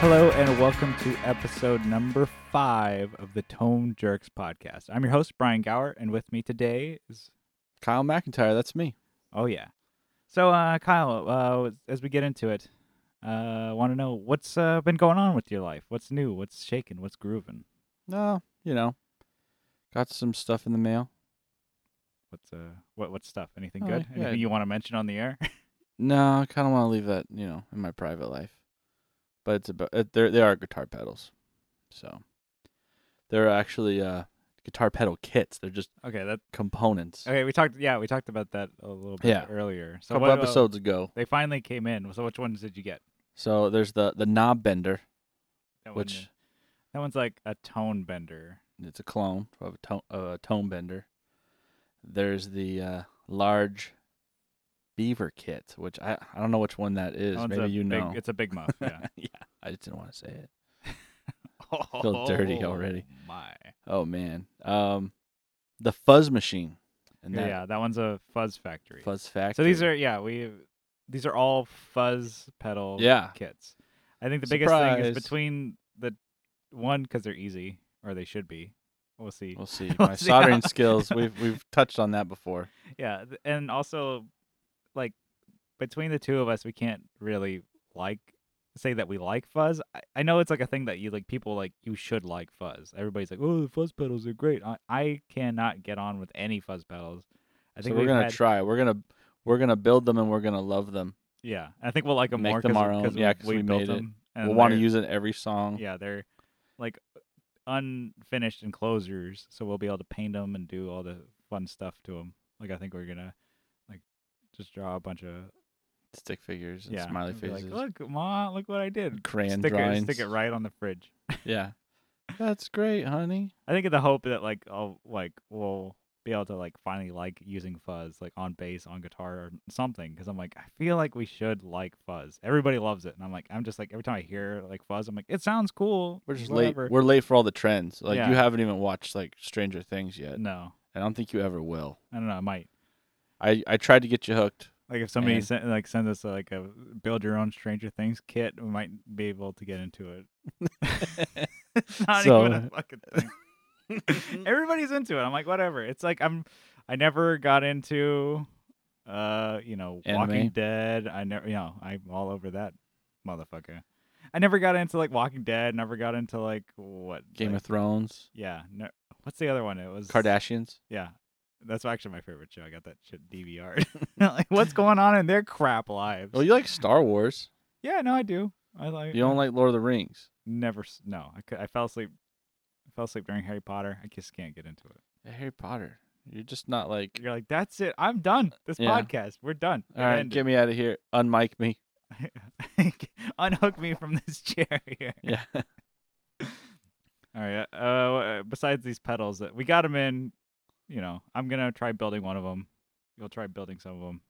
Hello and welcome to episode number five of the Tone Jerks podcast. I'm your host Brian Gower, and with me today is Kyle McIntyre, that's me. oh yeah. So uh, Kyle, uh, as we get into it, uh, want to know what's uh, been going on with your life? What's new? What's shaking? What's grooving? No, you know, got some stuff in the mail. What's uh, what what stuff? Anything Oh, good? yeah. Anything you want to mention on the air? No, I kind of want to leave that, you know, in my private life. But it's about uh, they they are guitar pedals, so they're actually uh guitar pedal kits. They're just okay, that components. okay. We talked. Yeah, we talked about that a little bit Yeah. earlier. A couple what, uh, episodes ago. they finally came in. So which ones did you get? So there's the the knob bender, That one, which that one's like a tone bender. it's a clone of a tone of a tone bender. There's the uh, large beaver kit, which I I don't know which one that is. That Maybe you big- know. It's a big muff. Yeah. yeah, I just didn't want to say it. Feel dirty already. Oh, My. Oh man, um, the fuzz machine, and that yeah, that one's a fuzz factory. fuzz factory. So these are yeah we these are all fuzz pedal Yeah. kits. I think the biggest thing is between the one because they're easy or they should be. We'll see. We'll see. We'll My see soldering how- skills. We've we've touched on that before. Yeah, and also like between the two of us, we can't really like say that we like fuzz. I, I know it's like a thing that you like people like you should like fuzz. Everybody's like, "Oh, the fuzz pedals are great." I, I cannot get on with any fuzz pedals. I So think we're gonna had- try. We're gonna we're gonna build them and we're gonna love them. Yeah, I think we'll like them Make more them our own. Yeah, 'cause we, we built them. and we'll want to use it in every song. Yeah, they're like unfinished enclosures, so we'll be able to paint them and do all the fun stuff to them. Like I think we're gonna just draw a bunch of Stick figures and yeah, smiley and faces. Like, look, ma, look what I did. Crayon stick drawings. It, stick it right on the fridge. Yeah, that's great, honey. I think in the hope that like I'll like we'll be able to like finally like using fuzz like on bass, on guitar, or something. Because I'm like I feel like we should like fuzz. Everybody loves it, and I'm like I'm just like every time I hear like fuzz, I'm like it sounds cool. We're just whatever. late. We're late for all the trends. Like Yeah. you haven't even watched like Stranger Things yet. no, I don't think you ever will. I don't know. I might. I I tried to get you hooked. Like if somebody And- sent, like sends us like a build your own Stranger Things kit, we might be able to get into it. not So- even a fucking thing. Everybody's into it. I'm like, whatever. It's like I'm. I never got into, uh, you know, Walking Dead. I never, you know, I'm all over that motherfucker. I never got into like Walking Dead. Never got into like what Game like, of Thrones, Yeah. No, what's the other one? It was Kardashians. Yeah. That's actually my favorite show. I got that shit DVR. like, what's going on in their crap lives? Well, you like Star Wars. yeah, no, I do. I like. You don't like Lord of the Rings. Never. s- No, I, cou- I fell asleep. I fell asleep during Harry Potter. I just can't get into it. Yeah, Harry Potter. You're just not like. You're like, that's it. I'm done. This Yeah. podcast. We're done. All right, And get me out of here. Unmic me. unhook me from this chair here. Yeah. All right. Uh, uh, besides these pedals, that we got them in. You know, I'm gonna try building one of them. You'll try building some of them.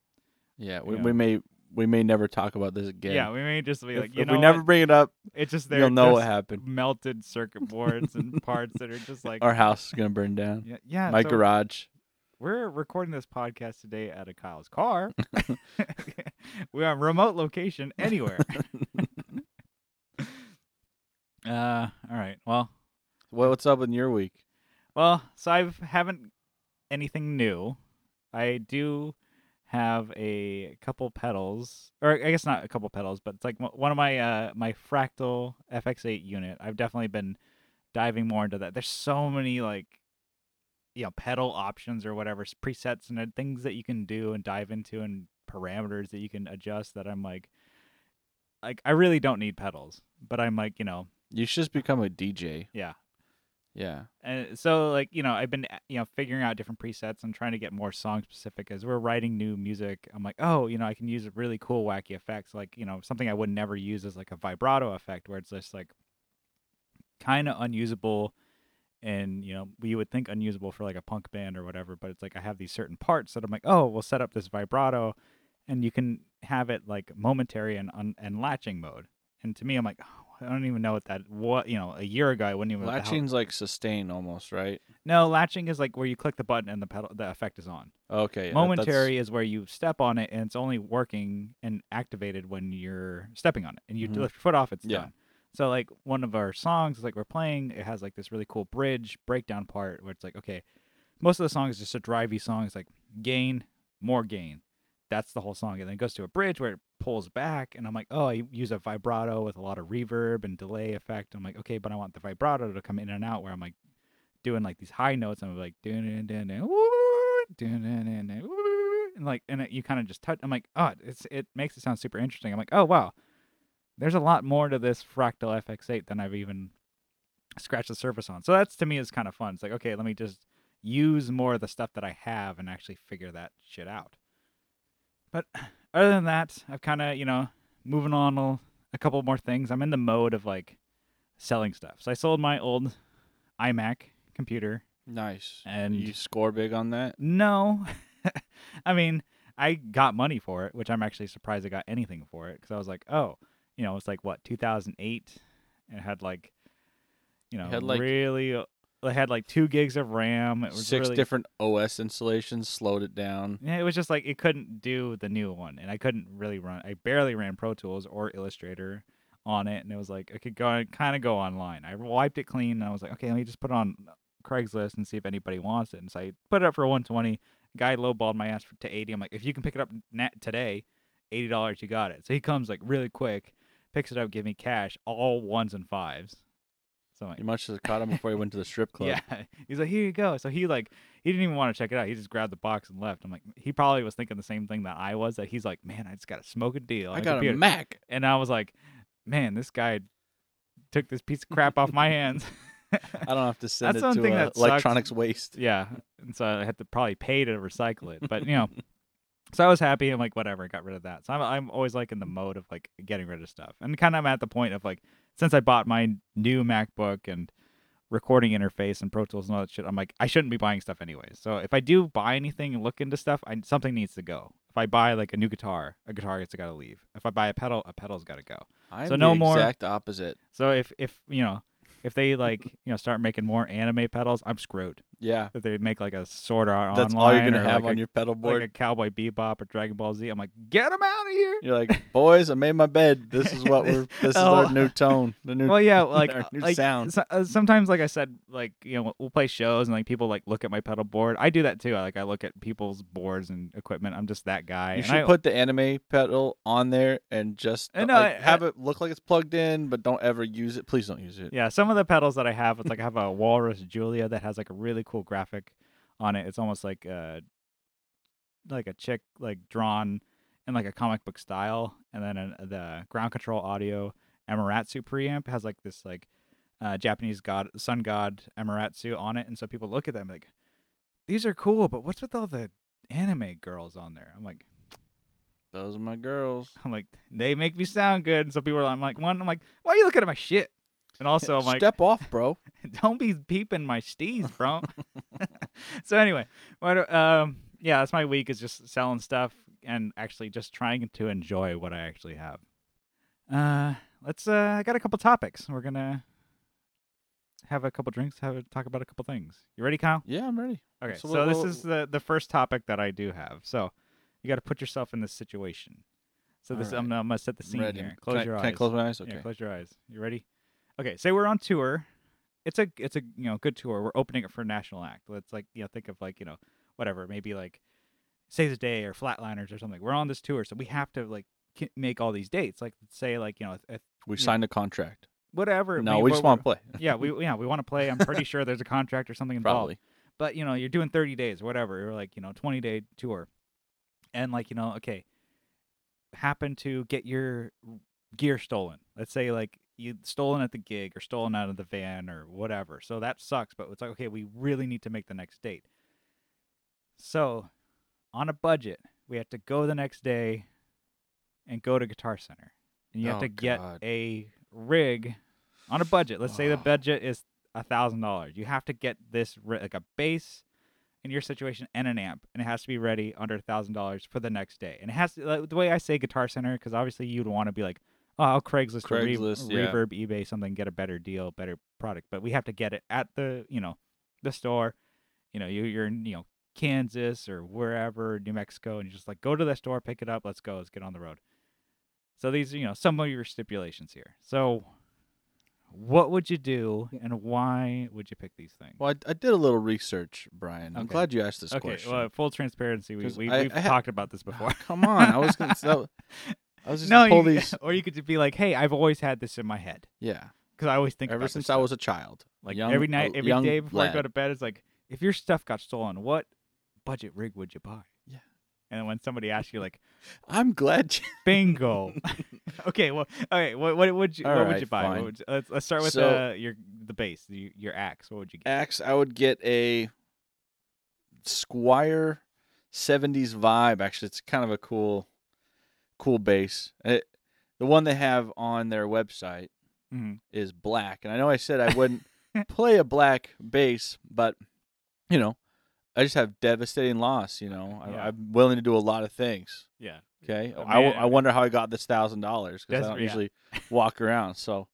Yeah. We, we may we may never talk about this again. Yeah, we may just be If, like, you know, we never what? bring it up, it's just there. you'll know what happened. melted circuit boards and parts that are just like Our house is gonna burn down. yeah, yeah. My so garage. We're recording this podcast today at a Kyle's car. We're on remote location anywhere. uh, all right. Well, Well, what's up in your week? well. So I haven't anything new. I do have a couple pedals, or I guess not a couple pedals, but it's like one of my uh my fractal FX8 unit. I've definitely been diving more into that. There's so many like you know pedal options or whatever presets and uh, things that you can do and dive into and parameters that you can adjust that I'm like like I really don't need pedals, but I'm like, you know, You should just become a DJ. yeah. Yeah. And so like, you know, I've been you know figuring out different presets and trying to get more song specific as we're writing new music. I'm like, "Oh, you know, I can use really cool wacky effects like, you know, something I would never use is like a vibrato effect where it's just like kind of unusable and you know you would think unusable for like a punk band or whatever but it's like i have these certain parts that i'm like oh we'll set up this vibrato and you can have it like momentary and un- and latching mode and to me i'm like oh, i don't even know what that what you know a year ago i wouldn't even Latching's like sustain almost, right? no latching is like where you click the button and the pedal the effect is on Okay. yeah, momentary is where you step on it and it's only working and activated when you're stepping on it and you Mhm. lift your foot off it's Yeah. done So like one of our songs, like we're playing, it has like this really cool bridge breakdown part where it's like, okay, most of the song is just a drivey song. It's like gain, more gain. That's the whole song. And then it goes to a bridge where it pulls back and I'm like, oh, I use a vibrato with a lot of reverb and delay effect. I'm like, okay, but I want the vibrato to come in and out where I'm like doing like these high notes. I'm like woo, and like and it, you kind of just touch. I'm like, oh, it's it makes it sound super interesting. I'm like, oh wow, there's a lot more to this Fractal FX8 than I've even scratched the surface on. So that's to me is kind of fun. It's like, okay, let me just use more of the stuff that I have and actually figure that shit out. But other than that, I've kind of, you know, moving on a, a couple more things. I'm in the mode of like selling stuff. So I sold my old iMac computer. Nice. And- you score big on that? No. I mean, I got money for it, which I'm actually surprised I got anything for it because I was like, oh, you know, it's like what 2008. It had like, you know, had, like- really. It had like two gigs of RAM. It was Six really, different OS installations slowed it down. Yeah, it was just like it couldn't do the new one, and I couldn't really run. I barely ran Pro Tools or Illustrator on it, and it was like I could go kind of go online. I wiped it clean, and I was like, okay, let me just put it on Craigslist and see if anybody wants it. And so I put it up for 120. Guy lowballed my ass to 80. I'm like, if you can pick it up net today, eighty dollars, you got it. So he comes like really quick, picks it up, give me cash, all ones and fives. So I'm You must have caught him before he went to the strip club. yeah. He's like, here you go. So he like he didn't even want to check it out. He just grabbed the box and left. I'm like, he probably was thinking the same thing that I was. That he's like, man, I just got to smoke a deal. I got a. Mac. and I was like, man, this guy took this piece of crap off my hands. I don't have to send That's it to uh, electronics waste. yeah, and so I had to probably pay to recycle it. But you know, so I was happy. I'm like, whatever, I got rid of that. So I'm I'm always like in the mode of like getting rid of stuff, and kind of I'm at the point of like since I bought my new MacBook and recording interface and Pro Tools and all that shit, I'm like I shouldn't be buying stuff anyways. So if I do buy anything and look into stuff, I, something needs to go. If I buy like a new guitar, a guitar has got to leave. If I buy a pedal, a pedal's got to go. I'm So no the more- exact opposite. So if if you know if they like you know start making more anime pedals, I'm screwed. Yeah. If they make like a sword art That's online all you're gonna or have like on a, your pedal board. like a Cowboy Bebop or Dragon Ball Z, I'm like, get them out of here. You're like, boys, I made my bed. This is what we're. This is Oh. our new tone. The new. Well, yeah, like our new like sound. so- uh, sometimes, like I said, like you know, we'll play shows and like people like look at my pedal board. I do that too. I, like I look at people's boards and equipment. I'm just that guy. You and should I, put the anime pedal on there and just I uh, know, like, I- have it look like it's plugged in, but don't ever use it. Please don't use it. Yeah, some of the pedals that I have, it's like I have a Walrus Julia that has like a really cool graphic on it. It's almost like uh like a chick like drawn in like a comic book style, and then uh the ground control audio Amaratsu preamp has like this like uh, Japanese god sun god Amaratsu on it, and so people look at them like these are cool, but what's with all the anime girls on there? I'm like. Those are my girls. I'm like, they make me sound good. And so people are like, I'm like, one, I'm like, why are you looking at my shit? And also, I'm like, Step off, bro. don't be peeping my steez, bro. so anyway, what um yeah, that's my week is just selling stuff and actually just trying to enjoy what I actually have. Uh let's uh I got a couple topics. We're gonna have a couple drinks, have a, talk about a couple things. You ready, Kyle? Yeah, I'm ready. Okay, So so, this is the the first topic that I do have. So you got to put yourself in this situation. So this All I'm. I'm gonna set the scene ready. here. Close I- your can eyes. I close my eyes? Okay. Yeah, close your eyes. You ready? Okay, say we're on tour. It's a it's a you know good tour. We're opening it for a national act. Let's like you know think of like you know whatever maybe like Save the Day or Flatliners or something. We're on this tour, so we have to like make all these dates. Like say like you know if, if we yeah. signed a contract. whatever. No, we- we just want to play. yeah, we yeah we want to play. I'm pretty sure there's a contract or something involved Probably. but you know you're doing 30 days or whatever or like you know 20 day tour and like you know okay happen to get your gear stolen let's say like you stolen at the gig or stolen out of the van or whatever so that sucks but it's like okay we really need to make the next date. So on a budget we have to go the next day and go to guitar center. And you have Oh, to get God. a rig on a budget. Let's say the budget is a thousand dollars. You have to get this like a bass in your situation and an amp and it has to be ready under a thousand dollars for the next day. And it has to like, the way i say guitar center because obviously you'd want to be like oh i'll craigslist, or re- yeah. reverb ebay something get a better deal better product but we have to get it at the you know the store you know you, you're in you know kansas or wherever new mexico and you just like go to the store pick it up let's go let's get on the road so these are you know some of your stipulations here so what would you do, and why would you pick these things? Well, I, I did a little research, Brian. I'm Okay. glad you asked this okay, question. well, full transparency, we, we, have talked about this before. Come on, I was gonna. So, I was just no, pull you, these. or you could just be like, "Hey, I've always had this in my head Yeah, because I always think ever about this since I stuff. was a child. like young- every night, a every young day before I go to bed. It's like, if your stuff got stolen, what budget rig would you buy? Yeah. And then when somebody asks you, like, I'm glad. You, bingo. okay, well, okay, what what would you All what would you buy? What would you, let's let's start with So- uh, your the bass, the, your axe. What would you get? axe, I would get a Squier 70s vibe. Actually, it's kind of a cool, cool bass. It, the one they have on their website Mhm. is black, and I know I said I wouldn't play a black bass, but you know, I just have devastating loss. You know, I, Yeah. I'm willing to do a lot of things. Yeah. Okay, Uh, I, man- I wonder how I got this thousand dollars because I don't yeah. usually walk around. So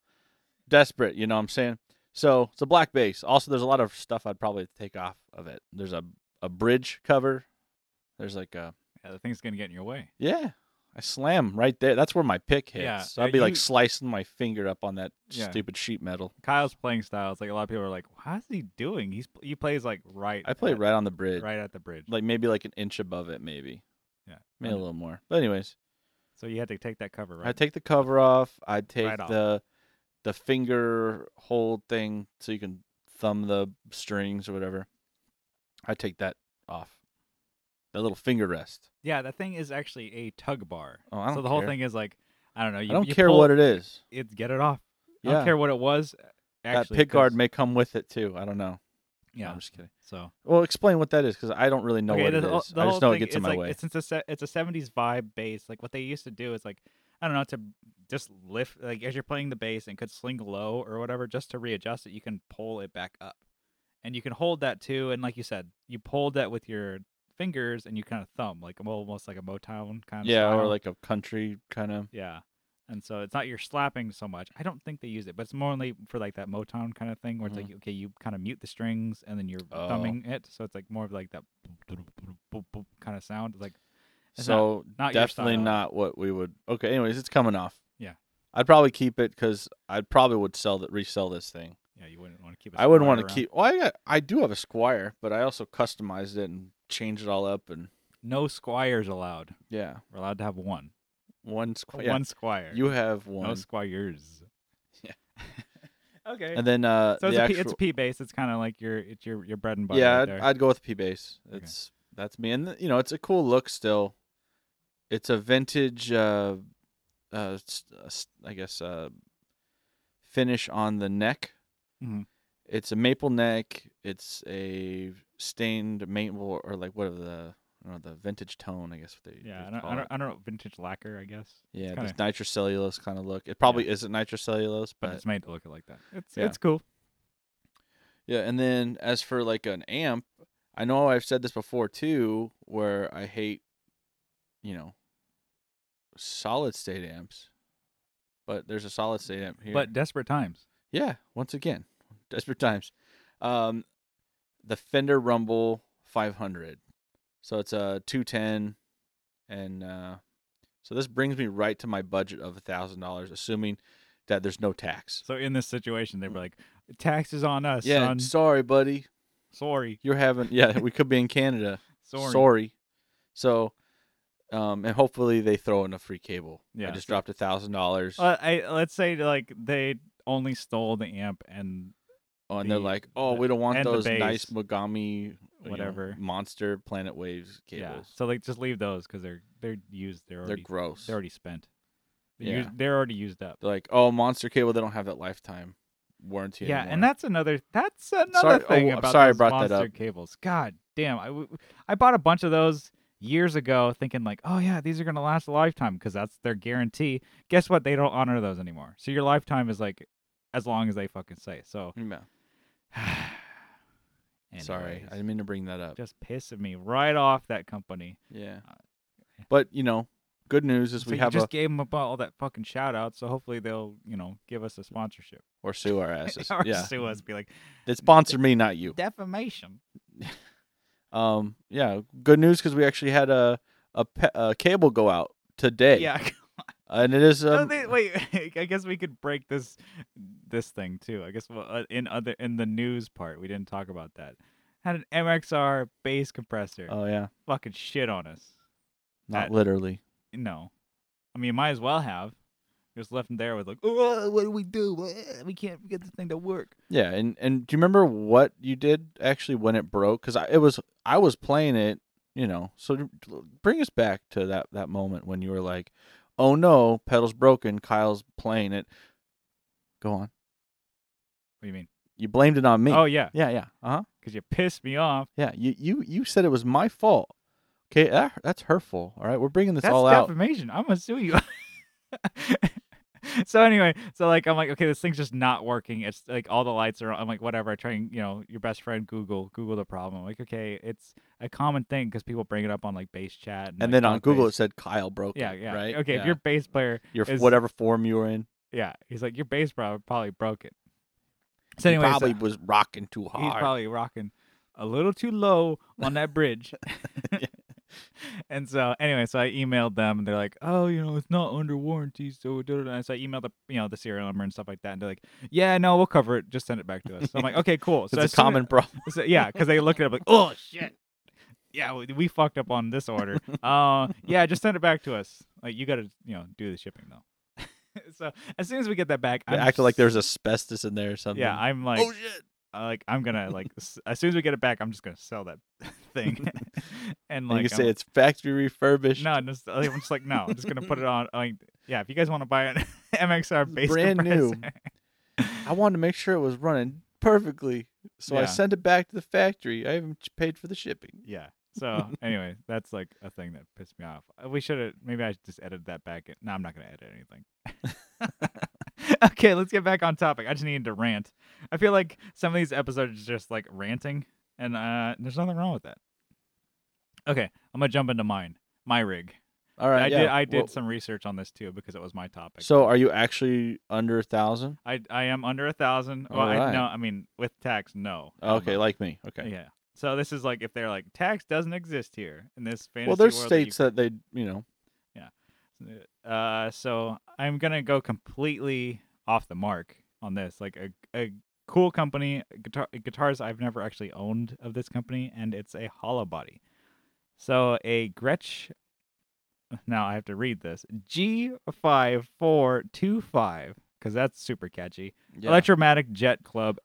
desperate, you know what I'm saying? So it's a black bass. Also, there's a lot of stuff I'd probably take off of it. There's a a bridge cover. There's like a Yeah, the thing's gonna get in your way. yeah. I slam right there. That's where my pick hits. Yeah, So I'd be like slicing my finger up on that Yeah. stupid sheet metal. Kyle's playing style. It's like a lot of people are like, "How's he doing?" He's he plays like right. I play at- right on the bridge, right at the bridge. like maybe like an inch above it, maybe, yeah. maybe a little more. But anyways, So you had to take that cover right. I take the cover off. I take Right off. the the finger hold thing so you can thumb the strings or whatever. I take that off. That little finger rest. yeah, that thing is actually a tug bar. Oh, I so don't so the whole thing is like, I don't know. You, I don't you care pull- what it is. It's get it off. I don't care what it was. Uh, that Actually, pick guard may come with it too. I don't know. No, Yeah. I'm just kidding. So Well, explain what that is because I don't really know okay, what the, it whole- I just know it gets in my like, way. It's, it's a it's a '70s vibe bass. Like what they used to do is like I don't know to just lift like as you're playing the bass and could sling low or whatever just to readjust it. You can pull it back up, and you can hold that too. And like you said, you pulled that with your fingers and you kind of thumb like almost like a Motown kind of yeah, or like a country kind of. yeah. And so it's not you're slapping so much. I don't think they use it, but it's more only for like that Motown kind of thing where it's like okay, you kind of mute the strings and then you're Mm-hmm. Oh. thumbing it, so it's like more of like that kind of sound. It's like It's So not your definitely not what we would. Okay, anyways, it's coming off. Yeah. I'd probably keep it because I probably would sell that, resell this thing. yeah, you wouldn't want to keep. I I wouldn't want to keep. Well, I got, I do have a Squier, but I also customized it and changed it all up and no Squiers allowed. yeah, We're allowed to have one. one Squier. One Squier. You have one, no Squiers. Yeah. okay. and then uh, so it's the a, P, actual, it's a P bass. It's kind of like your it's your your bread and butter. yeah, right I'd. I'd go with P bass. Okay. It's that's me, and you know, it's a cool look still. It's a vintage, uh, uh, uh, I guess, uh, finish on the neck. Mhm. It's a maple neck. It's a stained maple, or like what are the, I don't know, the vintage tone. I guess what they yeah, I don't, I don't. I don't know. Vintage lacquer, I guess. yeah, kinda- this nitrocellulose kind of look. It probably isn't nitrocellulose, But but it's made to look like that. It's Yeah. it's cool. Yeah, and then as for like an amp, I know I've said this before too, where I hate, you know, solid state amps. But there's a solid state amp here. But desperate times. yeah, once again, desperate times. Um, the Fender Rumble 500. So it's a 210, and uh, so this brings me right to my budget of a thousand dollars, assuming that there's no tax. So in this situation, they were like, "Taxes on us, yeah, son. sorry, buddy. Sorry, You're having yeah, we could be in Canada. sorry." Sorry. So, um, and hopefully they throw in a free cable. Yeah, I just dropped a thousand dollars. Uh, I let's say like they only stole the amp and Oh, and they're like, "Oh, the- we don't want and the those nice. Mogami, you know, Whatever. monster Planet Waves cables. yeah. So like just leave those because they're they're used. They're they're gross. they're already spent. They're, Yeah. used, they're already used up. They're like, oh, monster cable. They don't have that lifetime warranty. Yeah, anymore. and that's another that's another Sorry- thing oh, I'm about sorry I those monster up. cables. God damn, I I bought a bunch of those years ago, thinking like, oh yeah, these are gonna last a lifetime because that's their guarantee. Guess what? They don't honor those anymore. So your lifetime is like as long as they fucking say. So Yeah. Sorry, I didn't mean to bring that up. just pissing me right off that company. Yeah, Uh, but you know, good news is So we have just a gave them about all that fucking shout out. So hopefully they'll you know give us a sponsorship or sue our asses. or yeah, sue us. Be like it sponsored me, not you. defamation. Um, yeah, good news because we actually had a a, pe- a cable go out today. Yeah. and it is No, um, they, wait, I guess we could break this this thing too. I guess well, uh, in other in the news part, we didn't talk about that. Had an MXR bass compressor. oh yeah, Fucking shit on us. not literally. No, I mean, you might as well have. Just left him there with like, oh, what do we do? We can't get this thing to work. Yeah, and and do you remember what you did actually when it broke? Because it was I was playing it, you know. So bring us back to that that moment when you were like, "Oh no, pedal's broken." Kyle's playing it. Go on. What do you mean? You blamed it on me. Oh yeah, yeah, yeah. Uh huh. because you pissed me off. Yeah. You you you said it was my fault. Okay, that, that's hurtful. All right, we're bringing this That's all out. defamation. I'm gonna sue you. so anyway, so like I'm like, okay, this thing's just not working. It's like all the lights are. on. I'm like, whatever. I try and you know, your best friend Google Google the problem. I'm like, okay, it's a common thing because people bring it up on like bass chat. And, And like, then on Google it said Kyle broke yeah, it. yeah, Right. Okay, Yeah. if your bass player, your is- whatever form you were in, yeah, he's like your bass probably probably broke it. So anyway, probably uh, was rocking too hard. he's probably rocking a little too low on that bridge. and so anyway, so I emailed them and they're like, "Oh, you know, it's not under warranty." So, da, da, da. and so I emailed the you know the serial number and stuff like that, and they're like, "Yeah, no, we'll cover it. Just send it back to us." So I'm like, "Okay, cool." So it's a common problem. so, yeah, because they looked it up like, "Oh shit." Yeah, we, we fucked up on this order. Uh, yeah, just send it back to us. Like you got to, you know, do the shipping though. so as soon as we get that back, I'm acted like there's asbestos in there or something. yeah, I'm like, oh shit. Like I'm gonna like as soon as we get it back, I'm just gonna sell that thing, and And like you say I'm- it's factory refurbished. no, I'm just, I'm just like no, I'm just gonna put it on. Like yeah, if you guys want to buy an MXR bass brand new. I wanted to make sure it was running perfectly, so I sent it back to the factory. I haven't paid for the shipping. yeah. So anyway, that's like a thing that pissed me off. We should have maybe I just edited that back. In. No, I'm not gonna edit anything. okay, let's get back on topic. I just needed to rant. I feel like some of these episodes are just like ranting, and uh, there's nothing wrong with that. Okay, I'm gonna jump into mine. My rig. All right, I yeah. did. I did Well, some research on this too because it was my topic. So, are you actually under a thousand? I I am under a thousand. Well, I, Alright. no, I mean with tax, no. Okay, like me. Okay. yeah. So this is like if they're like tax doesn't exist here in this fantasy well, there's world that you states that they, you know, Yeah. Uh, so I'm gonna go completely off the mark on this. Like a a cool company, guitar guitars I've never actually owned of this company, and it's a hollow body. So a Gretsch. Now I have to read this G five four two five because that's super catchy. yeah. Electromatic Jet Club.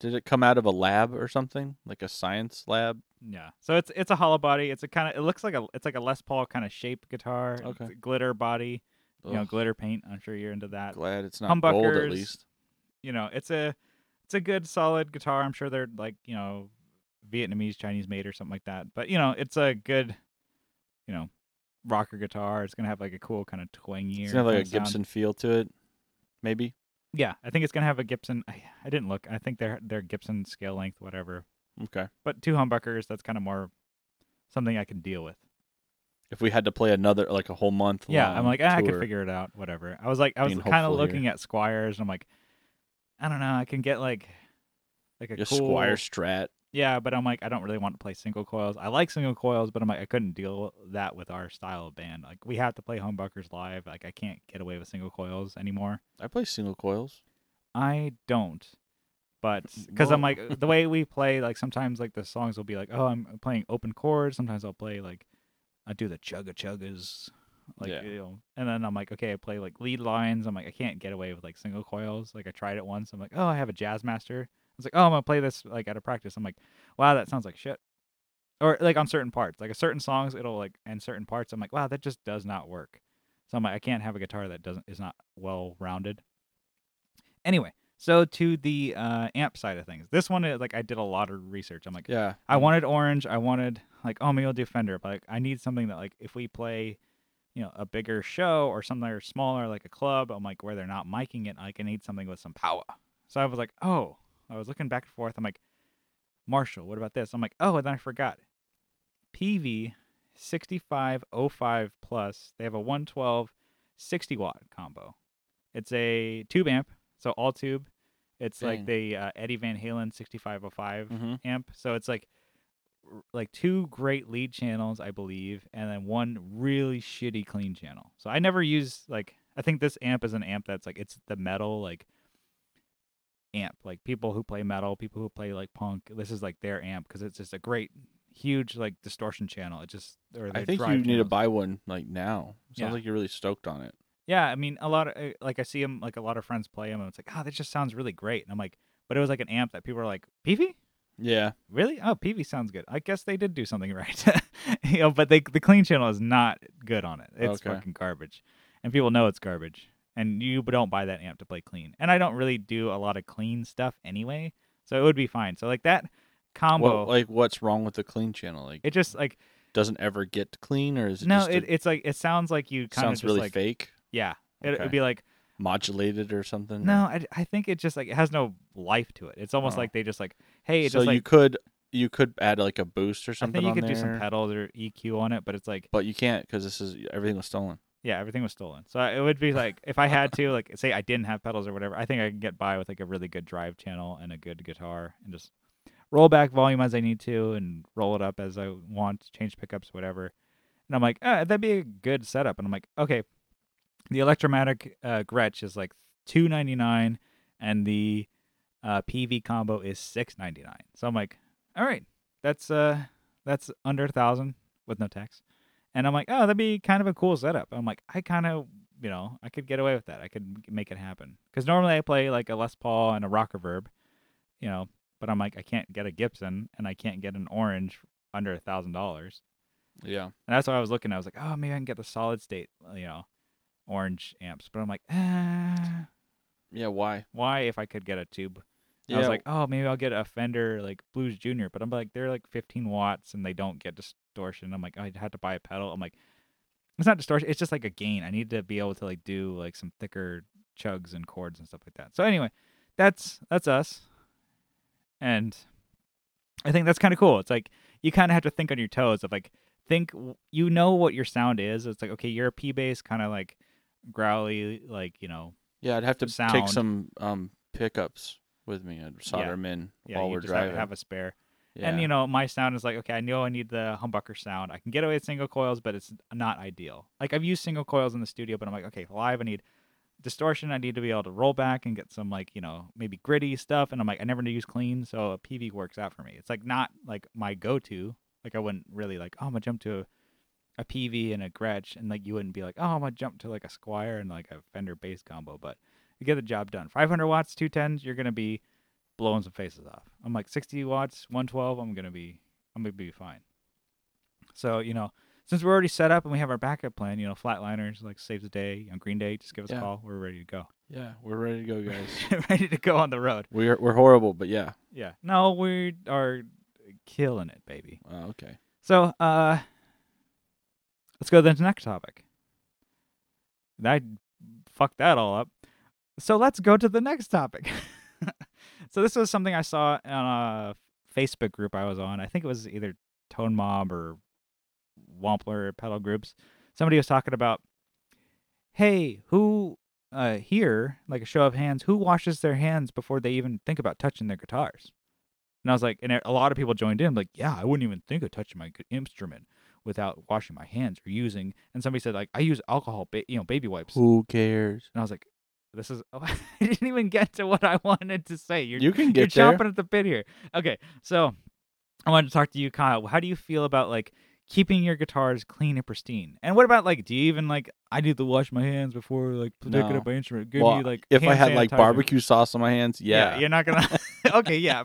Did it come out of a lab or something, like a science lab? Yeah. So it's it's a hollow body. It's a kind of it looks like a it's like a Les Paul kind of shape guitar. It's Okay. a glitter body. You know, glitter paint. I'm sure you're into that. glad it's not gold at least. You know, it's a it's a good solid guitar. I'm sure they're like, you know, Vietnamese, Chinese made or something like that. But, you know, it's a good, you know, rocker guitar. It's gonna have like a cool kind of twangy It's gonna have like a sound. Gibson feel to it, maybe. Yeah, I think it's gonna have a Gibson I, I didn't look. I think they're they're Gibson scale length, whatever. Okay. But two humbuckers, that's kind of more something I can deal with. If we had to play another like a whole month, Yeah, I'm like, ah, I can tour, figure it out, whatever. I was like, I was kind of looking at Squiers, and I'm like, I don't know, I can get like, like a cool Squier Strat. Yeah, but I'm like, I don't really want to play single coils. I like single coils, but I'm like, I couldn't deal that with our style of band. Like, we have to play humbuckers live. Like, I can't get away with single coils anymore. I play single coils. I don't, but because I'm like the way we play, like sometimes like the songs will be like, oh, I'm playing open chords. Sometimes I'll play like, I do the chugga chuggas, like Yeah. you know, and then I'm like, okay, I play like lead lines. I'm like, I can't get away with like single coils. Like I tried it once. I'm like, oh, I have a Jazzmaster. I was like, oh, I'm gonna play this like at a practice. I'm like, wow, that sounds like shit. Or like on certain parts, like a certain songs, it'll like and certain parts, I'm like, wow, that just does not work. So I'm like, I can't have a guitar that doesn't is not well rounded. Anyway, so to the uh, amp side of things, this one, uh, like, I did a lot of research. I'm like, Yeah. I wanted orange. I wanted like, oh, maybe I'll do Fender, but like, I need something that like, if we play, you know, a bigger show or something or smaller, like a club, I'm like, where they're not miking it, like, I need something with some power. So I was like, oh, I was looking back and forth. I'm like, Marshall, what about this? I'm like, oh, and then I forgot. PV 6505 plus. They have a 112 60 watt combo. It's a tube amp, so all tube. It's like the uh, Eddie Van Halen 6505 Mhm. amp. So it's like like two great lead channels, I believe, and then one really shitty clean channel. So I never use like I think this amp is an amp that's like it's the metal like amp. Like people who play metal, people who play like punk, this is like their amp because it's just a great huge like distortion channel. It just or I think you need to buy one like now. Sounds Yeah. like you're really stoked on it. Yeah, I mean, a lot of uh, like I see them, like a lot of friends play them, and it's like, oh, that just sounds really great. And I'm like, but it was like an amp that people are like, PV, Yeah. really? Oh, PV sounds good. I guess they did do something right, you know. But they, the clean channel is not good on it. It's Okay. fucking garbage, and people know it's garbage. And you don't buy that amp to play clean. And I don't really do a lot of clean stuff anyway, so it would be fine. So like that combo, What like what's wrong with the clean channel? Like it just like doesn't ever get clean or is it no, just a- it, it's like it sounds like you kind of sounds just really like fake? yeah, it, Okay. it'd be like. Modulated or something? No, I, I think it just like it has no life to it. It's almost Oh. like they just like, hey, it so just like you could you could add like a boost or something. I think you on could there, do some pedals or EQ on it, but it's like but you can't because this is everything was stolen. yeah, everything was stolen. So it would be like if I had to like say I didn't have pedals or whatever, I think I can get by with like a really good drive channel and a good guitar and just roll back volume as I need to and roll it up as I want, change pickups, whatever. And I'm like, ah, that'd be a good setup. And I'm like, okay, the Electromatic uh, Gretsch is like two ninety nine, and the uh, PV combo is six ninety nine. So I'm like, all right, that's uh, that's under a thousand with no tax. And I'm like, oh, that'd be kind of a cool setup. I'm like, I kind of, you know, I could get away with that. I could make it happen. Because normally I play like a Les Paul and a Rockerverb, you know, but I'm like, I can't get a Gibson and I can't get an Orange under a thousand dollars. Yeah. And that's why I was looking. I was like, oh, maybe I can get the solid state, you know, orange amps. But I'm like, ah, Yeah. Why? why if I could get a tube? Yeah. I was like, oh, maybe I'll get a Fender like Blues Junior, but I'm like, they're like 15 watts and they don't get distortion. I'm like, I'd have to buy a pedal. I'm like, it's not distortion. It's just like a gain. I need to be able to like do like some thicker chugs and chords and stuff like that. So anyway, that's that's us, and I think that's kind of cool. It's like you kind of have to think on your toes of like think you know what your sound is. It's like okay, you're a P bass kind of like growly, like you know, yeah. I'd have to sound. take some um pickups with me and solder them in yeah, while we're just have, driving. have a spare. yeah. And you know, my sound is like, okay, I know I need the humbucker sound. I can get away with single coils, but it's not ideal. Like I've used single coils in the studio, but I'm like, okay, live I need distortion. I need to be able to roll back and get some like, you know, maybe gritty stuff. And I'm like, I never use clean, so a PV works out for me. It's like not like my go to. Like I wouldn't really like, oh I'm gonna jump to a, PV and a Gretsch and like you wouldn't be like, oh I'm gonna jump to like a Squier and like a Fender bass combo, but you get the job done. 500 watts, two tens, you're gonna be blowing some faces off. I'm like 60 watts, 112. I'm gonna be, I'm gonna be fine. So you know, since we're already set up and we have our backup plan, you know, flatliners like saves the day on Green Day, just give us Yeah. a call. We're ready to go. yeah, we're ready to go, guys. ready to go on the road. we're we're horrible, but yeah. Yeah. No, we are killing it, baby. Oh, okay. So, uh, let's go to the next topic. I fucked that all up. So let's go to the next topic. so this was something I saw on a Facebook group I was on. I think it was either Tone Mob or Wampler pedal groups. Somebody was talking about, hey, who uh here, like a show of hands, who washes their hands before they even think about touching their guitars? And I was like, and a lot of people joined in, like, yeah, I wouldn't even think of touching my instrument without washing my hands or using. And somebody said, like, I use alcohol, ba- you know, baby wipes. Who cares? And I was like, this is, oh, I didn't even get to what I wanted to say. You're, You can you're get there. chomping at the bit here. Okay, so I wanted to talk to you, Kyle. How do you feel about like keeping your guitars clean and pristine? And what about like, do you even like, I need to wash my hands before like picking No. up my instrument? Give well, me like, if I had like barbecue sauce on my hands, yeah, you're not gonna. okay, yeah,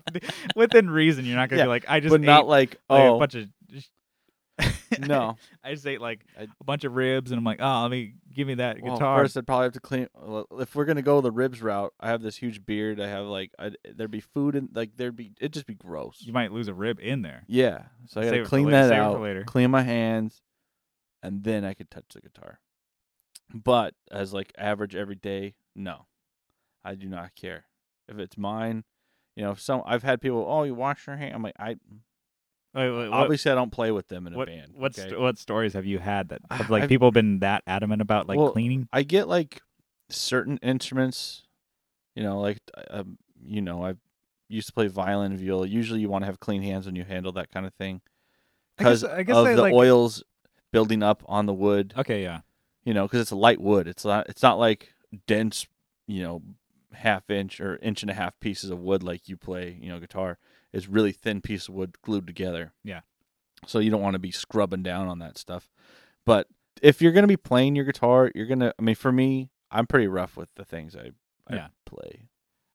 within reason, you're not gonna Yeah, be like, I just but not like like, oh a bunch of. No. I just ate like I- a bunch of ribs, and I'm like, oh, let me give me that Well, guitar. first I'd probably have to clean. If we're gonna go the ribs route, I have this huge beard. I have like I'd, there'd be food and like there'd be it'd just be gross. you might lose a rib in there. Yeah, so I Save gotta for clean that save out, later. clean my hands, and then I could touch the guitar. But as like average every day, no, I do not care if it's mine. You know, some I've had people. Oh, you wash your hand. I'm like, I Wait, wait, what, obviously I don't play with them in what, a band. what, okay? st- what stories have you had that have like I've- people been that adamant about like Well, cleaning? I get like certain instruments, you know, like um, you know, I've used to play violin, viola, usually you want to have clean hands when you handle that kind of thing I because I guess of I the like- oils building up on the wood. Okay, yeah. You know, because it's a light wood. It's not. It's not like dense. You know, half inch or inch and a half pieces of wood like you play. You know, guitar. It's really thin piece of wood glued together. Yeah. So you don't want to be scrubbing down on that stuff. But if you're gonna be playing your guitar, you're gonna. I mean, for me, I'm pretty rough with the things I, I Yeah. play.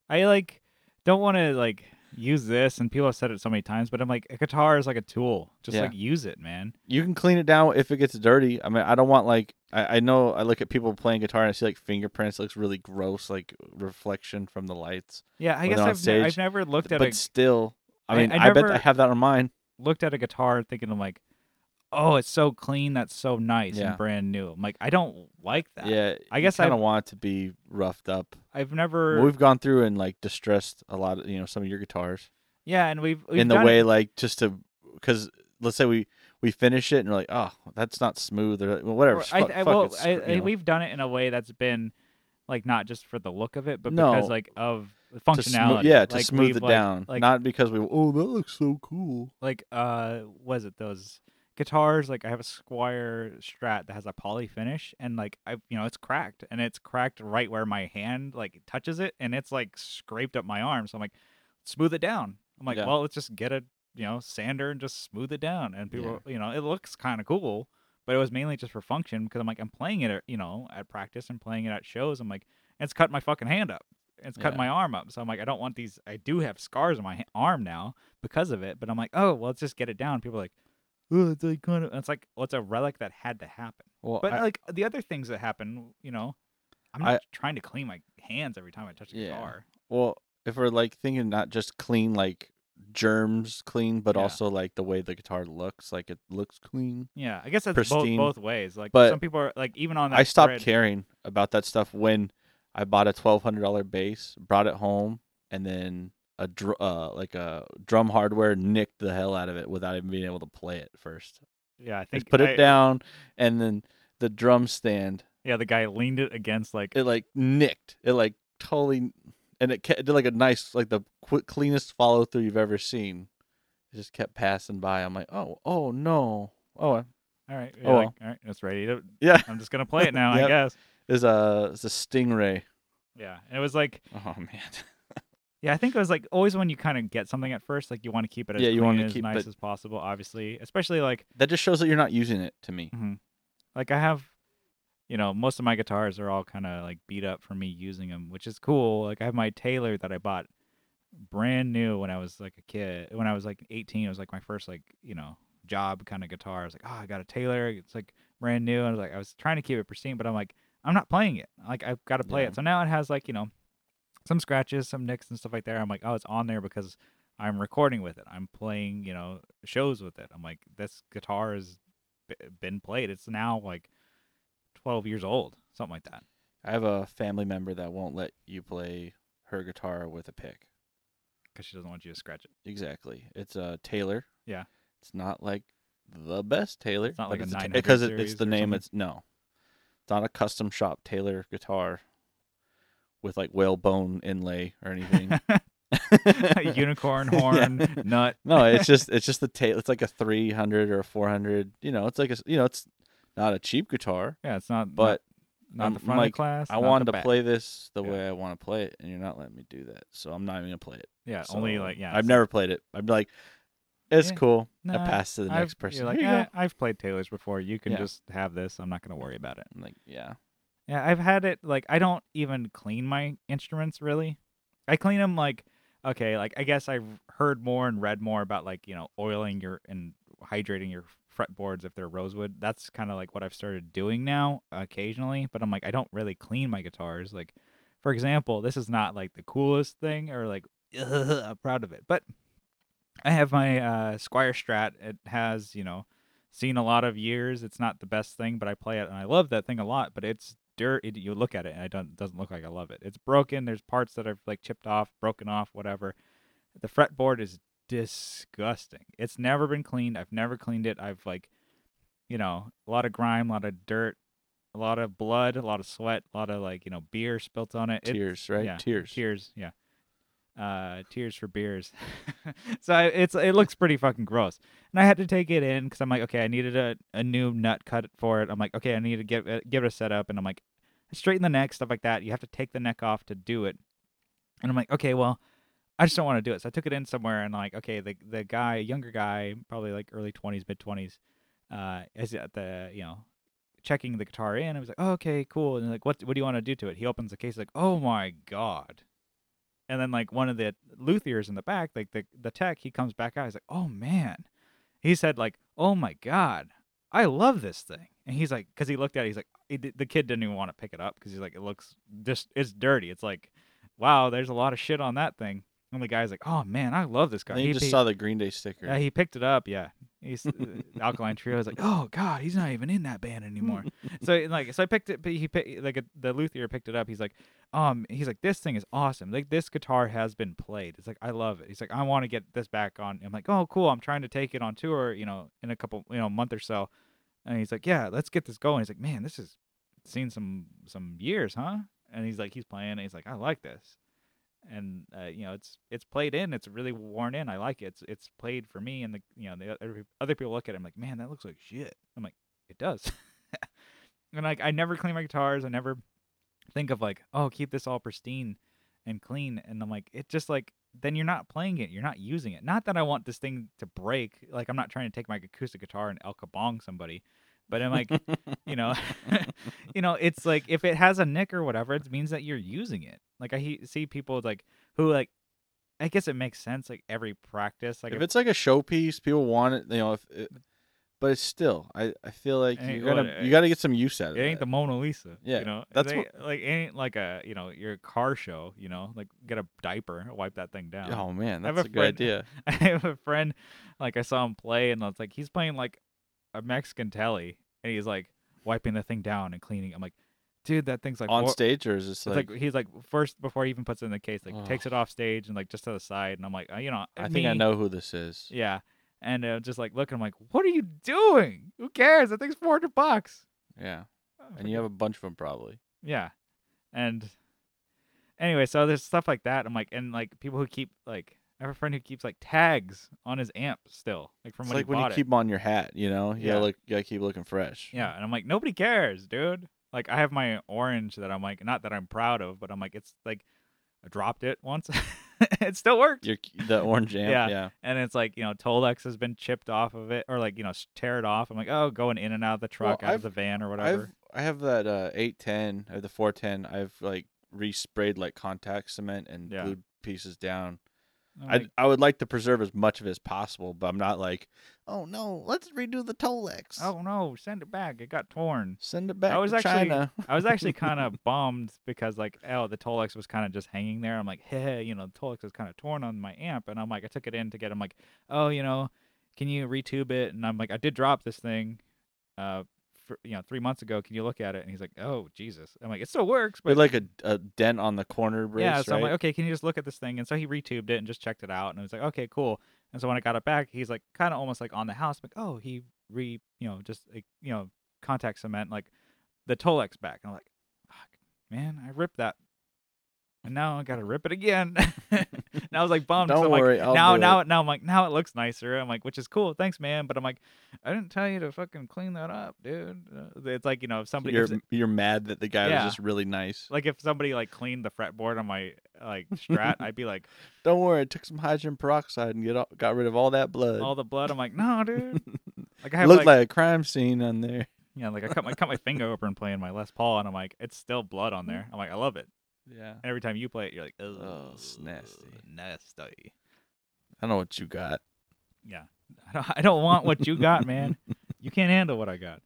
I like don't want to like use this, and people have said it so many times, but I'm like a guitar is like a tool. Just Yeah. like use it, man. You can clean it down if it gets dirty. I mean, I don't want like I, I know I look at people playing guitar and I see like fingerprints. It looks really gross, like reflection from the lights. Yeah, I guess I've, ne- I've never looked at but a still, I I- mean, I I, bet I have that on mine. looked at a guitar thinking I'm like, oh, it's so clean, that's so nice Yeah. and brand new. I'm like, I don't like that. Yeah, I guess I I've- want it to be roughed up. I've never. We've gone through and like distressed a lot of you know some of your guitars yeah, and we've, we've in the way it- like just to because let's say we we finish it and we're like oh that's not smooth or whatever. or I, I, well, I, we've done it in a way that's been like not just for the look of it, but No. because like of the to functionality. yeah, to Like, smooth we've, it like- down, like not because we oh that looks so cool. like uh was it those guitars like i have a Squier strat that has a poly finish and like i you know it's cracked and it's cracked right where my hand like touches it and it's like scraped up my arm so i'm like smooth it down i'm like Yeah. well let's just get a you know sander and just smooth it down and people you know it looks kind of cool but it was mainly just for function because i'm like i'm playing it at, you know at practice and playing it at shows i'm like it's cut my fucking hand up it's cut Yeah. my arm up so i'm like i don't want these i do have scars on my ha- arm now because of it. But I'm like, oh, well, let's just get it down. People are like, oh, it's like kind of. It's like, well, it's a relic that had to happen. Well, But I- like the other things that happen, you know, I'm not I- trying to clean my hands every time I touch a Yeah. guitar. Well, if we're like thinking not just clean like germs clean, but Yeah. also like the way the guitar looks, like it looks clean. Yeah, I guess that's both Pristine. both ways. Like But some people are like even on that. I stopped thread- caring about that stuff when I bought a twelve hundred dollar bass, brought it home, and then a dr- uh like a drum hardware nicked the hell out of it without even being able to play it first. Yeah, I Just think put it I- down, and then the drum stand Yeah, the guy leaned it against like it like nicked it like totally, and it, kept, it did like a nice like the qu- cleanest follow through you've ever seen. It just kept passing by. I'm like, oh, oh no, oh all right, Oh, like, all right, it's ready to. yeah. I'm just gonna play it now, I guess. It's a it's a stingray. Yeah, and it was like, Oh man. yeah, I think it was like always when you kind of get something at first, like you want to keep it as Yeah, you clean wanna and as nice as possible, obviously, especially like that just shows that you're not using it to me. hmm Like I have, you know, most of my guitars are all kind of like beat up from me using them, which is cool. Like I have my Taylor that I bought brand new when I was like a kid. When I was like 18, it was like my first like you know job kind of guitar. I was like, oh, I got a Taylor. It's like brand new. And I was like, I was trying to keep it pristine, but I'm like, I'm not playing it. Like I've got to play Yeah. it. So now it has like you know some scratches, some nicks and stuff like that. I'm like, oh, it's on there because I'm recording with it. I'm playing, you know, shows with it. I'm like, this guitar has been played. It's now like 12 years old, something like that. I have a family member that won't let you play her guitar with a pick. Because she doesn't want you to scratch it. Exactly. It's a Taylor. Yeah. It's not like the best Taylor. It's not like a 900 because it, it's the name. something? It's no. It's not a custom shop Taylor guitar with like whalebone inlay or anything. Unicorn Yeah. horn, nut. no, it's just it's just the tail. It's like a three hundred or a four hundred. You know, it's like a you know, it's not a cheap guitar, Yeah, it's not, but not, not the front like, of the class. I wanted to back. play this the Yeah. way I want to play it, and you're not letting me do that. So I'm not even gonna play it. Yeah, only like, yeah. I've so- never played it. I'm like, it's Yeah. cool. I Nah, pass to the I've- next person. You're like, Here you "Eh, go. I've played Taylors before. You can Yeah. just have this. I'm not going to worry about it. I'm like, yeah. Yeah, I've had it like I don't even clean my instruments really. I clean them like okay, like I guess I've heard more and read more about like, you know, oiling your and hydrating your fretboards if they're rosewood. That's kind of like what I've started doing now occasionally, but I'm like I don't really clean my guitars. Like for example, this is not like the coolest thing or like I'm proud of it. But I have my uh Squier Strat. It has, you know, seen a lot of years. It's not the best thing, but I play it and I love that thing a lot. But it's dirt. It, you look at it and it don't doesn't look like I love it. It's broken. There's parts that are like chipped off, broken off, whatever. The fretboard is disgusting. It's never been cleaned. I've never cleaned it. I've like, you know, a lot of grime, a lot of dirt, a lot of blood, a lot of sweat, a lot of like you know beer spilt on it. Tears, right? yeah, Tears. Tears, yeah. uh, Tears for Beers. so I, it's it looks pretty fucking gross, and I had to take it in because I'm like, okay, I needed a, a new nut cut for it. I'm like, okay, I need to get it, give it a setup, and I'm like, straighten the neck, stuff like that. You have to take the neck off to do it, and I'm like, okay, well, I just don't want to do it. So I took it in somewhere, and like, okay, the the guy, younger guy, probably like early 20s, mid 20s, uh, is at the you know checking the guitar in. I was like, oh, okay, cool. And like, what what do you want to do to it? He opens the case, like, oh my god. And then like one of the luthiers in the back, like the the tech, he comes back out. He's like, oh man. He said like, oh my god, I love this thing. And he's like, because he looked at it, he's like, he, the kid didn't even want to pick it up because he's like, it looks just it's dirty. It's like, wow, there's a lot of shit on that thing. And the guy's like, oh man, I love this guy. And you He- just he- saw the Green Day sticker. yeah, he picked it up. Yeah, he's uh, Alkaline Trio. I was like, oh god, he's not even in that band anymore. so like, so I picked it. But he picked like a, the luthier picked it up. He's like, um, he's like, this thing is awesome. Like this guitar has been played. It's like I love it. He's like, I want to get this back on. I'm like, oh cool. I'm trying to take it on tour. You know, in a couple, you know, month or so. And he's like, yeah, let's get this going. He's like, man, this is seen some some years, huh? And he's like, he's playing. And he's like, I like this and uh, you know it's it's played in it's really worn in i like it it's it's played for me and the you know the other, people look at it i'm like man that looks like shit. I'm like it does. And like i never clean my guitars i never think of like oh keep this all pristine and clean and i'm like it just like then you're not playing it you're not using it. Not that i want this thing to break like i'm not trying to take my acoustic guitar and el kabong somebody but i'm like you know you know it's like if it has a nick or whatever it means that you're using it like i he- see people like who like i guess it makes sense like every practice like if it's like a showpiece, people want it. You know, if it, mm. but it's still. I, I feel like you gotta what- you gotta get some use out of it It ain't the mona lisa Yeah, you know that's it ain't, like it ain't like a you know your car show you know like get a diaper wipe that thing down Oh man, that's a a good friend- idea. I have a friend, like I saw him play, and it's like he's playing like a Mexican telly, and he's like wiping the thing down and cleaning. I'm like, dude, that thing's like On wa- stage or is this like, like, he's like first before he even puts it in the case, like Ugh. takes it off stage and like just to the side, and I'm like, uh, you know, I think I know who this is. Yeah, and uh, just like looking, I'm like, what are you doing? Who cares? That thing's four hundred bucks. Yeah, Oh, and you have a bunch of them probably. Yeah. And anyway, so there's stuff like that. I'm like, and like people who keep like, I have a friend who keeps like tags on his amp still, like from It's when like he when you keep keep 'em on your hat. You know, you Yeah. gotta look, you gotta keep looking fresh. Yeah. And I'm like, nobody cares, dude. Like I have my orange that I'm like, not that I'm proud of, but I'm like, it's like, I dropped it once. it still worked. Your the orange amp. Yeah. yeah. And it's like, you know, Tolex has been chipped off of it or like, you know, tear it off. I'm like, oh, going in and out of the truck, out I've- of the van or I've whatever. I have that uh, eight ten. I have the four ten. I've like resprayed like contact cement and Yeah. glued pieces down. I'm I like, I would like to preserve as much of it as possible, but I'm not like, oh no, let's redo the Tolex. oh no, send it back. It got torn. send it back I was to actually- China. I was actually kind of bummed because like oh the Tolex was kind of just hanging there. I'm like hey you know the Tolex is kind of torn on my amp and I'm like I took it in to get him like oh you know can you retube it and I'm like I did drop this thing uh for, you know three months ago can you look at it? And he's like oh Jesus. I'm like it still works but With like a, a dent on the corner brace, yeah so right? I'm like okay can you just look at this thing? And so he retubed it and just checked it out and I was like okay cool. And so when I got it back he's like kind of almost like on the house like oh he re you know just like you know contact cement like the Tolex back and I'm like fuck man I ripped that now I gotta rip it again and I was like bummed. Don't I'm like, worry, I'll now do now it. now I'm like now it looks nicer I'm like which is cool thanks man but I'm like I didn't tell you to fucking clean that up dude Uh, it's like you know if somebody you're if, you're mad that the guy Yeah. was just really nice. like if somebody like cleaned the fretboard on my like strat I'd be like Don't worry, I took some hydrogen peroxide and get all, got rid of all that blood. all the blood. I'm like, no, dude. Like I have Looked like, like, a crime scene on there. yeah, like I cut my cut my finger open playing my Les Paul, and I'm like, it's still blood on there. I'm like, I love it. Yeah. And every time you play it, you're like, oh, it's nasty. nasty. I don't know what you got. Yeah, I don't, I don't want what you got, man. you can't handle what I got.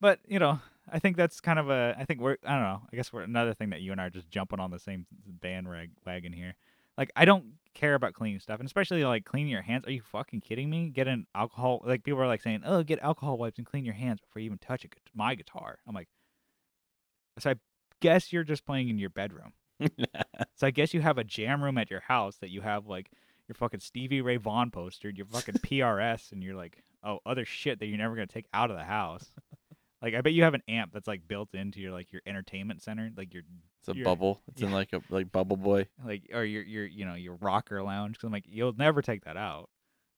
But you know, I think that's kind of a. I think we're. I don't know. I guess we're another thing that you and I are just jumping on the same bandwagon here. Like I don't care about cleaning stuff, and especially like cleaning your hands. Are you fucking kidding me? Get an alcohol. Like people are like saying, "Oh, get alcohol wipes and clean your hands before you even touch a, my guitar." I'm like, so I guess you're just playing in your bedroom. So I guess you have a jam room at your house that you have like your fucking Stevie Ray Vaughan poster, your fucking PRS, and you're like, oh, other shit that you're never gonna take out of the house. Like I bet you have an amp that's like built into your like your entertainment center, like your It's a You're- bubble. It's in like a like bubble boy. like or your your you know your rocker lounge. Cause I'm like you'll never take that out,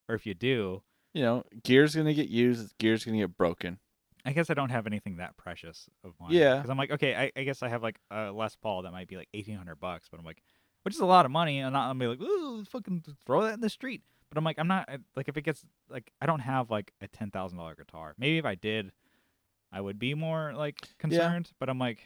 or if you do, You know, gear's gonna get used. Gear's gonna get broken. I guess I don't have anything that precious of mine. Yeah. because I'm like okay, I, I guess I have like a Les Paul that might be like eighteen hundred bucks, but I'm like, which is a lot of money, and I'm be like, ooh, fucking throw that in the street. But I'm like, I'm not like if it gets like I don't have like a ten thousand dollar guitar. Maybe if I did, I would be more like concerned. But I'm like,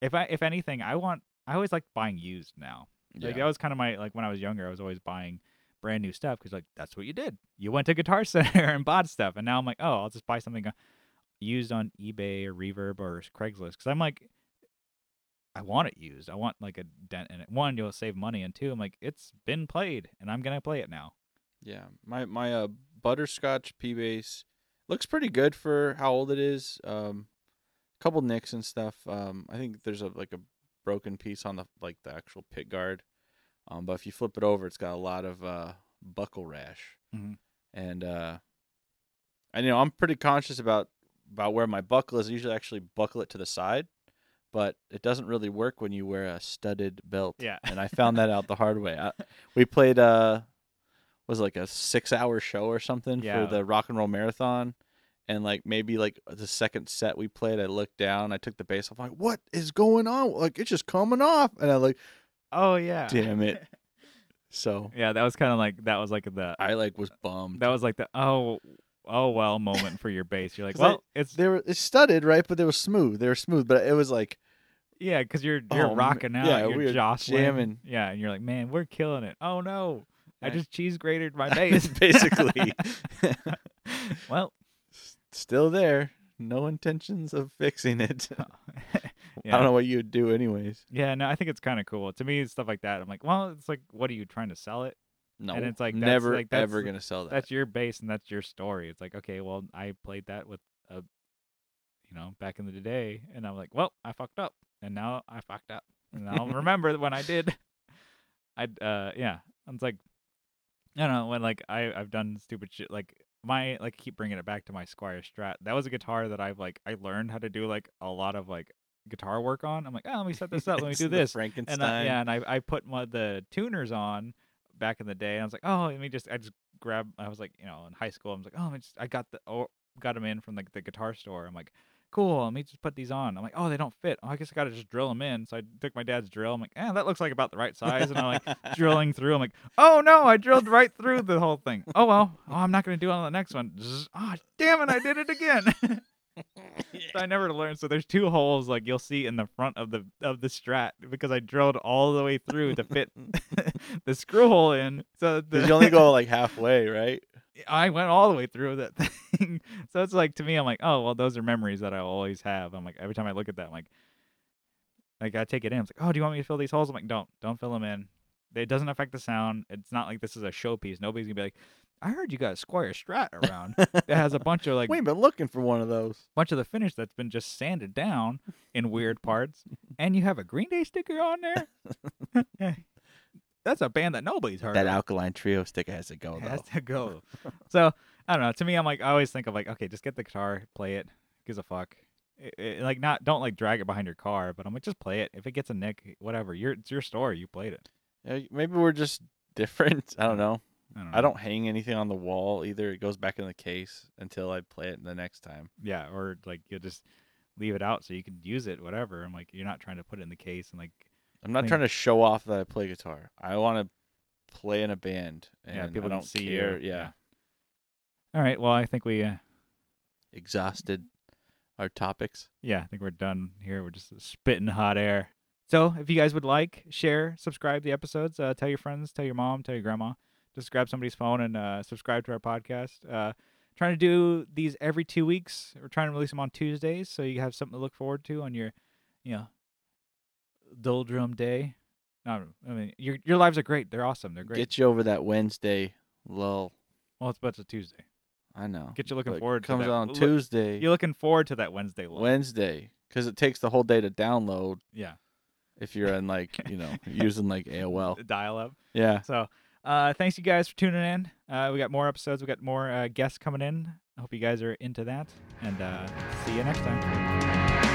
if I if anything, I want I always like buying used now. Like that was kind of my like when I was younger, I was always buying brand new stuff because like that's what you did. You went to Guitar Center and bought stuff, and now I'm like, oh, I'll just buy something uh, used on eBay or Reverb or Craigslist because I'm like, I want it used. I want like a dent in it. One, you'll save money, and two, I'm like, it's been played, and I'm gonna play it now. Yeah, my my uh, butterscotch P bass looks pretty good for how old it is. Um, a couple nicks and stuff. Um, I think there's a like a broken piece on the like the actual pit guard. Um, but if you flip it over, it's got a lot of uh buckle rash. Mhm. And uh, and you know I'm pretty conscious about about where my buckle is. I usually actually buckle it to the side, but it doesn't really work when you wear a studded belt Yeah. and I found that out the hard way. I, we played uh was like a six hour show or something Yeah. for the rock and roll marathon. And like maybe like the second set we played, I looked down, I took the bass off, I'm like, what is going on? Like it's just coming off. And I like, Oh yeah. damn it. So yeah, that was kind of like that was like the I like was bummed. that was like the oh oh well moment for your bass. You're like, 'Cause I- well, it's they were it's studded, right? But they were smooth. They were smooth, but it was like Yeah, because you're you're Oh, rocking out, yeah, you're we jostling, jamming. Yeah, and you're like, man, we're killing it. Oh no, I I- just cheese grated my bass. basically well, still there. No intentions of fixing it. yeah. I don't know what you would do anyways. Yeah, no, I think it's kind of cool. To me, stuff like that, I'm like, well, it's like, what are you trying to sell it? No, it's like, that's never like- that's ever gonna sell that. That's your bass and that's your story. It's like, okay, well, I played that with a, you know, back in the day, and I'm like, well, I fucked up, and now I fucked up, and I'll remember when I did. I, uh, yeah, And it's like, I don't know when like I I've done stupid shit like my like keep bringing it back to my Squier Strat. That was a guitar that I've like I learned how to do like a lot of like guitar work on. I'm like, oh, let me set this up. Let me do this. Frankenstein. And I, yeah, and I I put my, the tuners on back in the day. And I was like, oh, let me just I just grab. I was like, you know, in high school, I was like, oh, I just I got the oh, got them in from like the guitar store. I'm like, cool. Let me just put these on. I'm like, oh, they don't fit. Oh, I guess I got to just drill them in. So I took my dad's drill. I'm like, eh, that looks like about the right size. And I'm like drilling through. I'm like, oh no, I drilled right through the whole thing. Oh well, oh, I'm not gonna do it on the next one. Zzz. Oh damn it, I did it again. So I never learned. So there's two holes like you'll see in the front of the of the strat because I drilled all the way through to fit the screw hole in. So the, 'Cause you only go like halfway, right? I went all the way through that thing. so it's like to me, I'm like, oh well, those are memories that I will always have. I'm like every time I look at that, I'm like, I take it in. I'm like, oh, do you want me to fill these holes? I'm like, don't, don't fill them in. It doesn't affect the sound. It's not like this is a showpiece. Nobody's gonna be like, I heard you got a Squier Strat around that has a bunch of like We've been looking for one of those. bunch of the finish that's been just sanded down in weird parts, and you have a Green Day sticker on there. That's a band that nobody's heard That of. alkaline trio sticker has to go It has though. to go. so I don't know. To me, I'm like, I always think of like, okay, just get the guitar, play it, gives a fuck. It- it- like not, don't like drag it behind your car, but I'm like, just play it. If it gets a nick, whatever. Your it's your story. You played it. Yeah, maybe we're just different. I don't know. I don't. I don't hang anything on the wall either. It goes back in the case until I play it the next time. Yeah, or like you just leave it out so you can use it, whatever. I'm like, you're not trying to put it in the case and like, I'm not Clean. trying to show off that I play guitar. I want to play in a band, and yeah, people I don't see care. you. Yeah. All right. Well, I think we. Uh, exhausted our topics. yeah, I think we're done here. We're just spitting hot air. So, if you guys would like, share, subscribe the episodes, uh, tell your friends, tell your mom, tell your grandma. Just grab somebody's phone and uh, subscribe to our podcast. Uh, trying to do these every two weeks. We're trying to release them on Tuesdays, so you have something to look forward to on your, you know, doldrum day. No, I mean your your lives are great. They're awesome. They're great. Get you over that Wednesday lull. well, it's but it's a Tuesday. I know. Get you looking But forward to Comes that. on Look- Tuesday, You're looking forward to that Wednesday. Look. Wednesday, because it takes the whole day to download. yeah, If you're in like you know using like AOL. dial up. Yeah. So, uh, thanks you guys for tuning in. Uh, we got more episodes. We got more uh, guests coming in. I hope you guys are into that, and uh, see you next time.